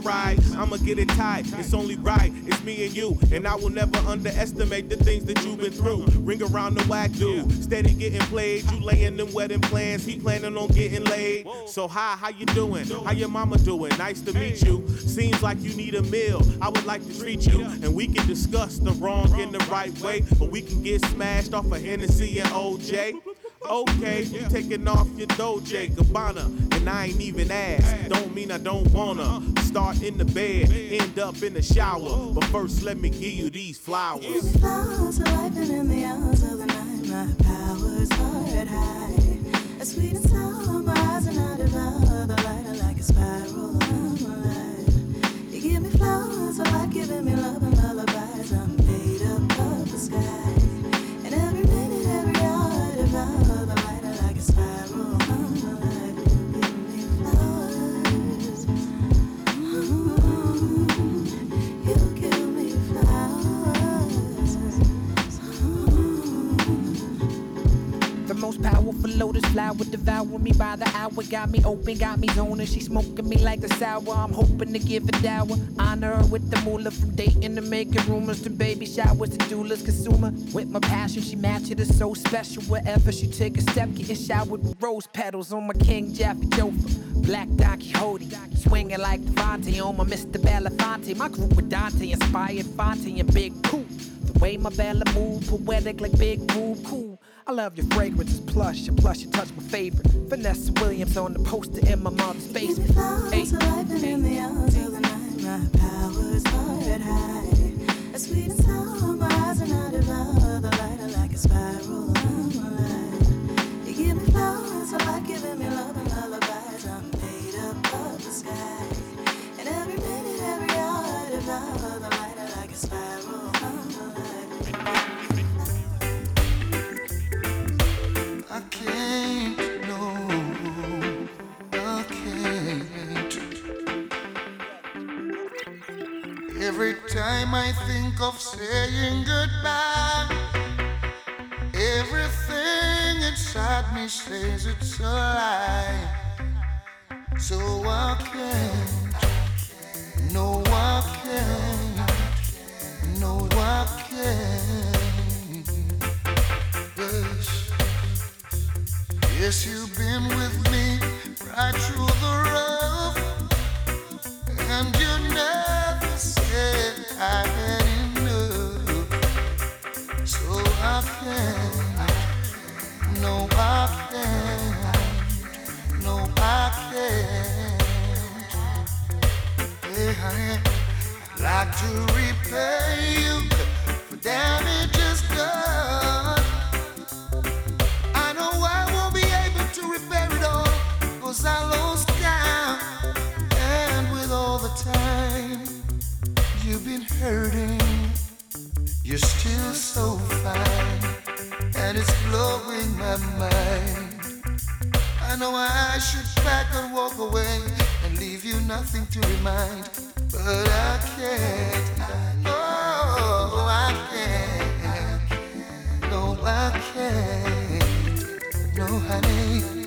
alright. I'ma get it tight. It's only right. It's me and you. And I will never underestimate the things that you've been through. Ring around the whack dude. Steady getting played. You laying them wedding plans. He planning on getting laid. So hi, how you doing? How your mama doing? Nice to meet you. Seems like you need a meal. I would like to treat you. And we can discuss the wrong in the right way. But we can get smashed off of Hennessy and OJ. Okay, you taking off your Dolce Gabbana, and I ain't even asked. Don't mean I don't wanna start in the bed, end up in the shower. But first, let me give you these flowers. These flowers are ripening in the hours of the night. My powers are at high. A sweet and sour, my eyes are not above the light. I like a spiral. Lotus devour me by the hour. Got me open, got me zoning. She smoking me like the sour. I'm hoping to give a dower. Honor her with the moolah from dating to making rumors to baby showers to doulas consumer. With my passion, she matches it. so special. Wherever she take a step, getting showered with rose petals on my King Jaffe Joffer. Black Don Quixote, swinging like Devante on my Mr. Belafonte. My group with Dante inspired Phonte and Big Pooh. The way my Bella move, poetic like Big Boob, cool. I love your fragrance, it's plush, and plus you touch my favorite. Vanessa Williams on the poster in my mother's basement. Hey, hey. in the hours of the night, my powers are at high. A sweet and sour, my eyes are not above the light, are like a spiral. I'm alive. You give me flowers, I like giving me love and lullabies. I'm made up of the sky, and every minute, every hour, above the light, are like a spiral. I'm alive. Every time I think of saying goodbye, everything inside me says it's a lie. So I can't, no, I can't, no, I can't. Yes, you've been with me right through the rough, and you never said I had enough. So I can't, no, I can't, no, I can't. Hey, honey, I'd like to repay you I know I should pack and walk away and leave you nothing to remind, but I can't. Oh, I can't. No, I can't. No, honey,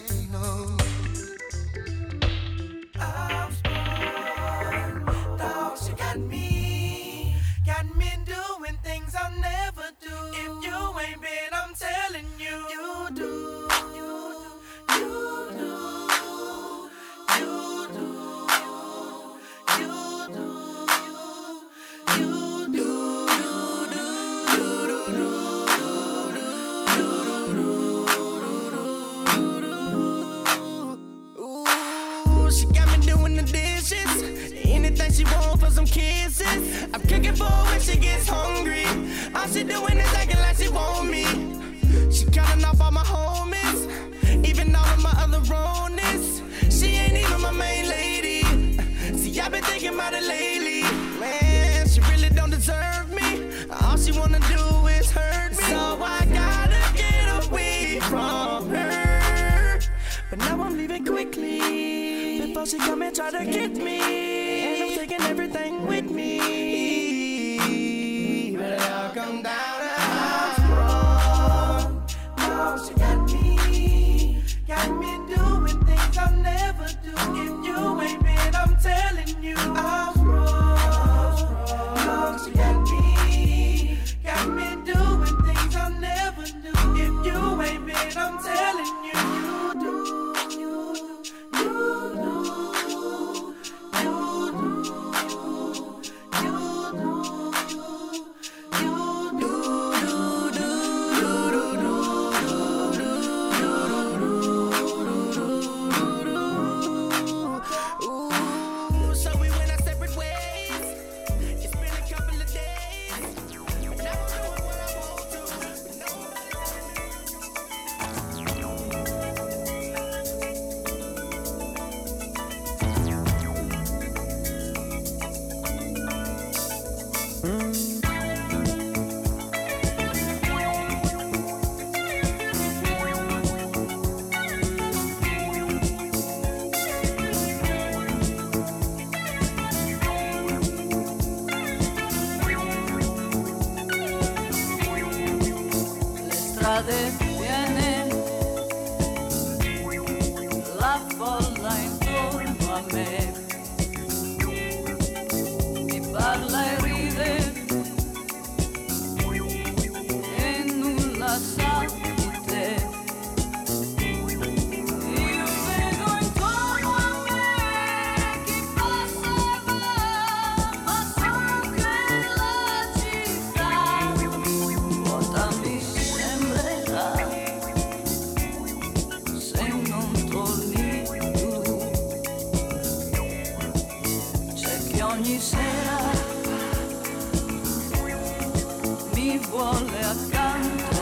mi vuole accanto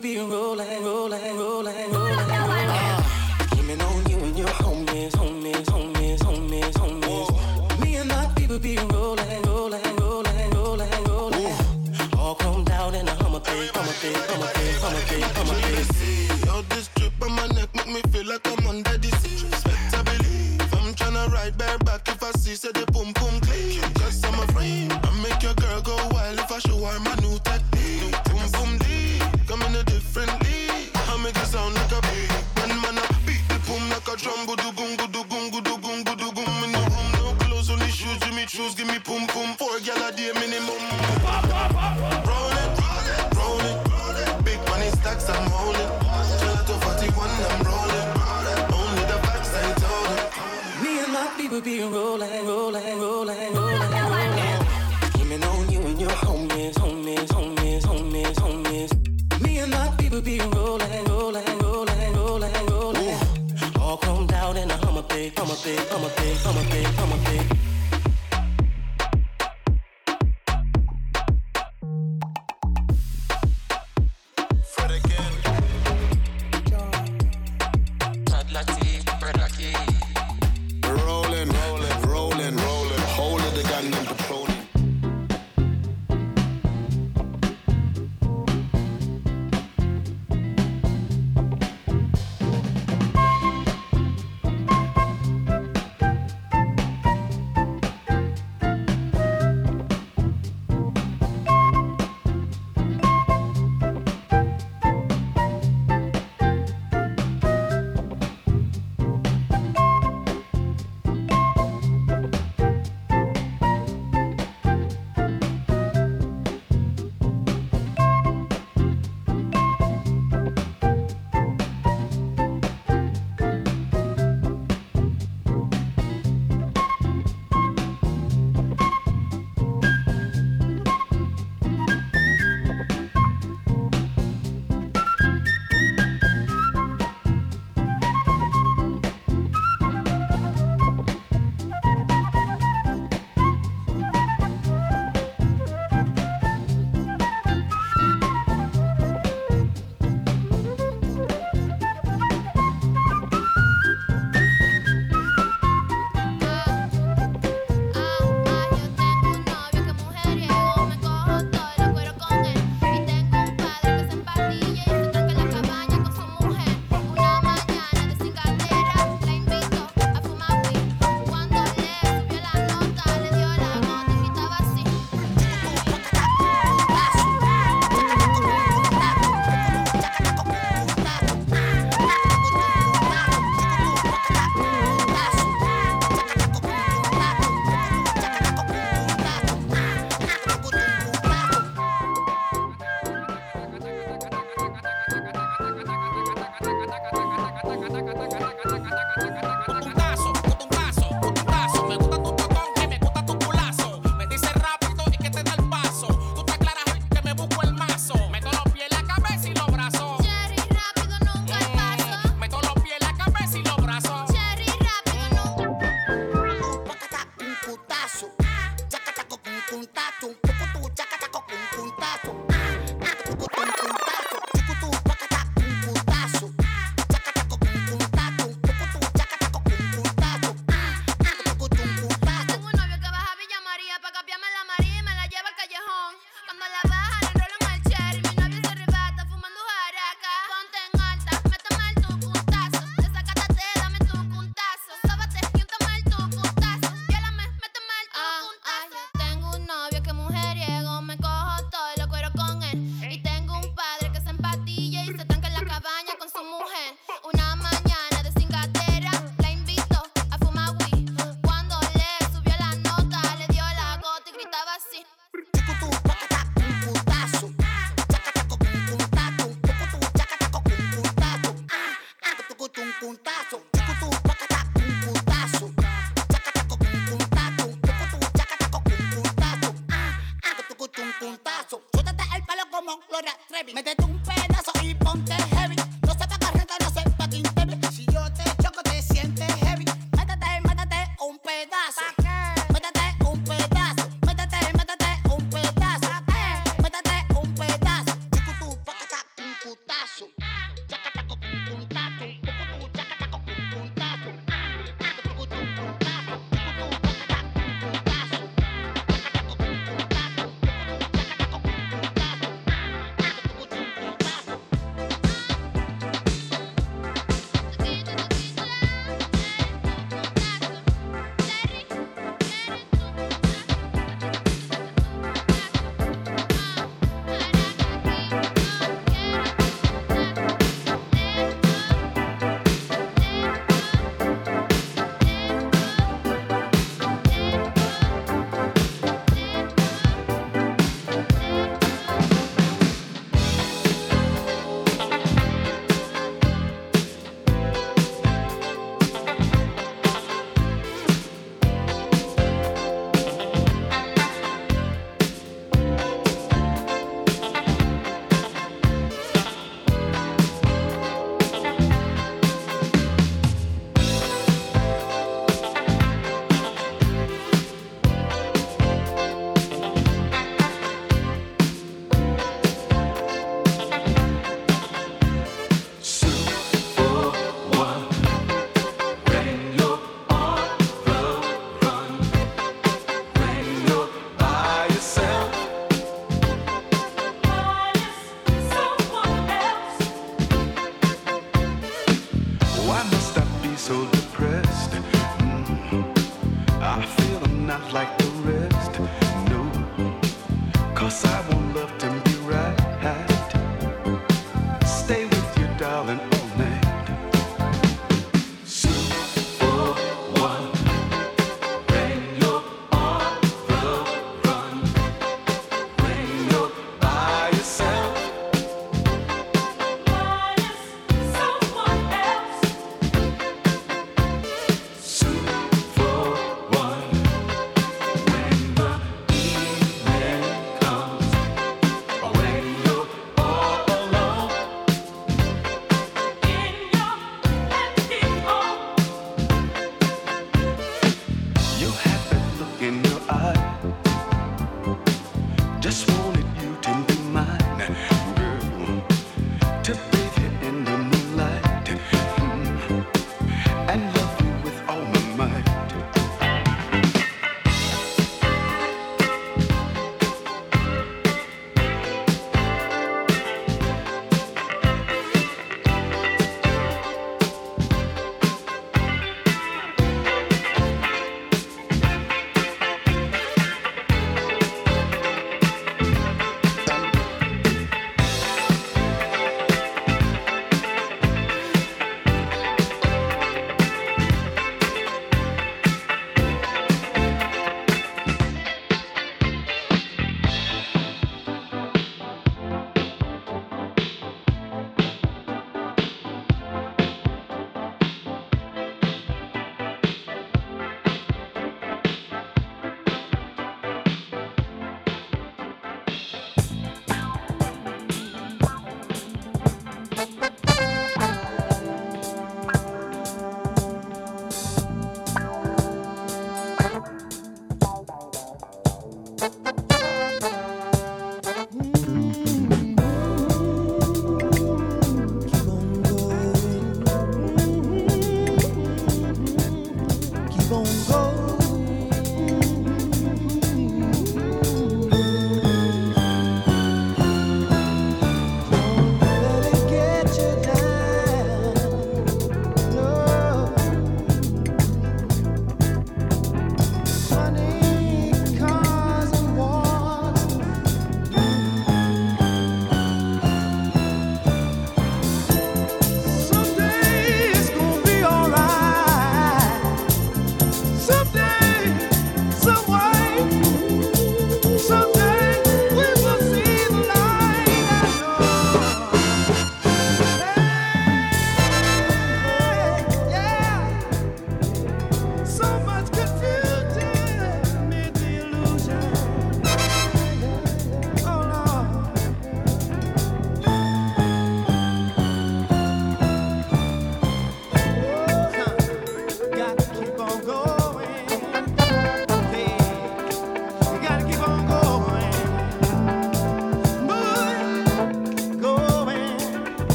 people be rolling, rolling, rolling, rolling,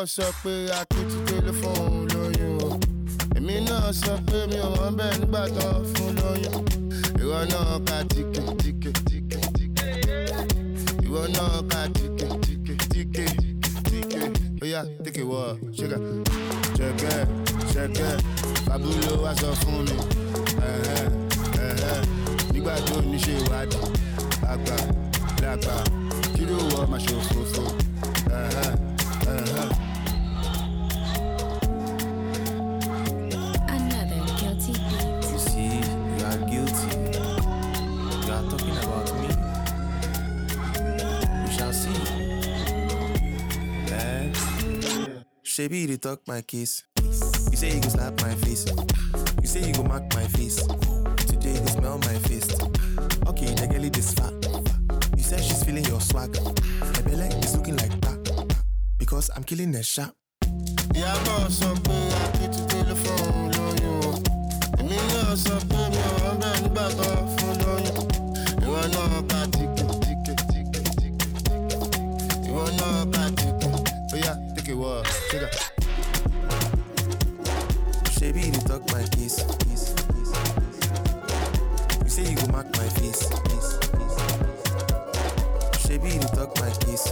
ìyábọ̀ sọ pé fún òun lóyún o. Èmi náà sọ pé mi ò wọ́n bẹ́ẹ̀ nígbà tó fún lóyún. Ìwọ náà ka tìkè tìkè tìkè tìkè ìwọ náà ka tìkè tìkè tìkè tìkè bóyá tìkè wọ ṣẹkẹ ṣẹkẹ ṣẹkẹ. Fàbúlò wá sọ fún mi. Nígbà tó ní ṣe ìwádìí Shebi, you talk my case. You say you go slap my face. You say you go mark my face. Today you smell my face. Okay, the girl this fat. You said she's feeling your swag. My belly is looking like that. Because I'm killing the shot. Yeah, boss, pé akitide ló fún òun lóyún. Èmi sọ ṣígà. Shebi, you talk my case. You say you go mark my face. face, face. Shebi, you talk my case,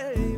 Ooh.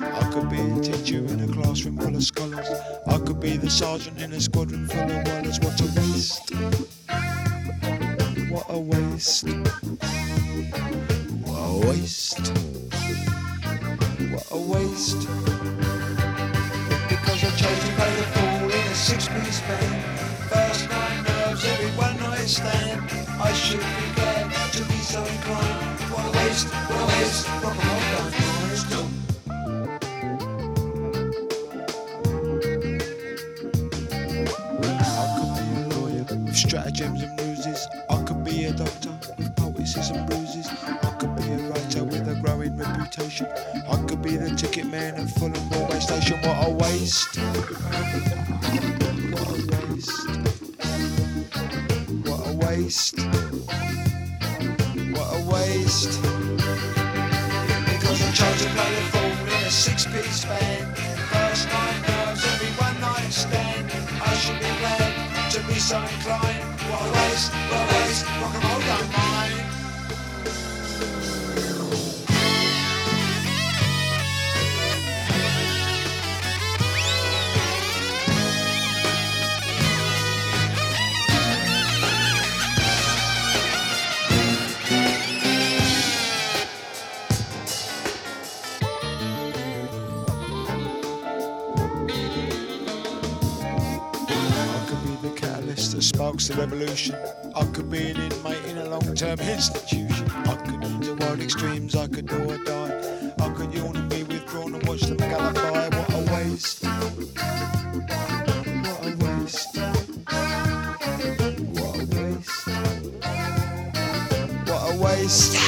I could be a teacher in a classroom full of scholars. I could be the sergeant in a squadron full of wallets. What a waste. revolution. I could be an inmate in a long term institution. I could into wild extremes, I could do or die. I could yawn and be withdrawn and watch them gallify. What a waste! What a waste! What a waste! What a waste.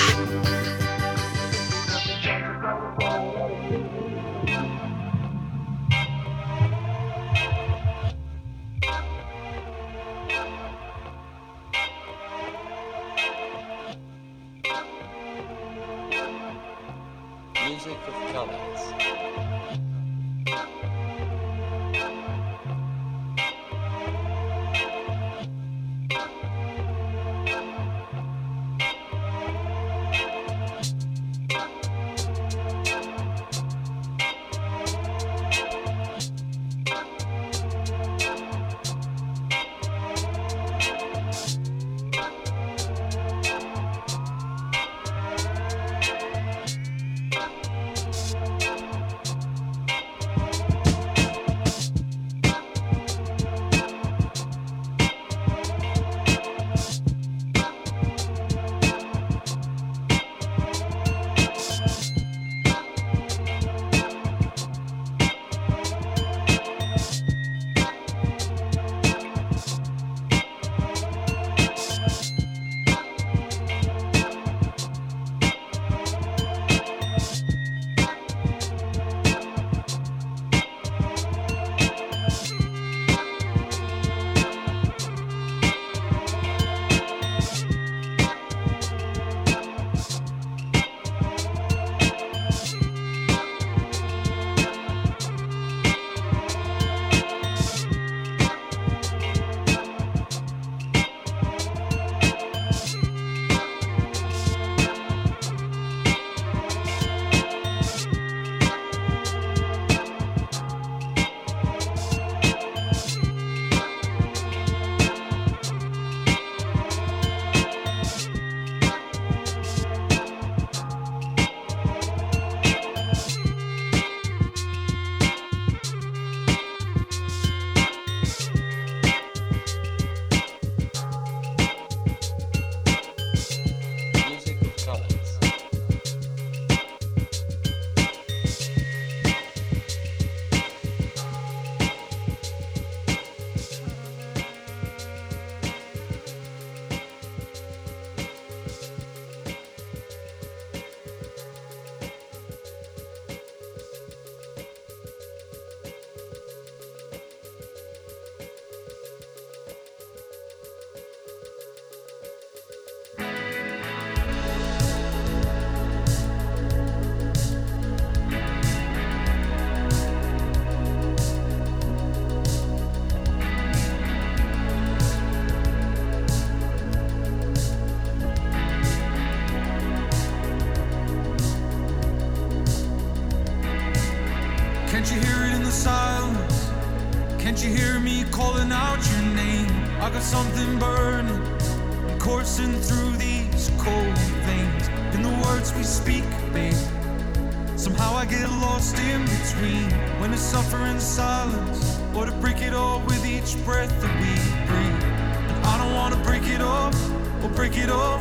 suffer in silence or to break it all with each breath that we breathe. And I don't wanna break it off or break it off.